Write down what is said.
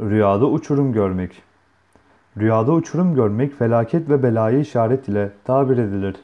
Rüyada uçurum görmek. Rüyada uçurum görmek felaket ve belaya işaret ile tabir edilir.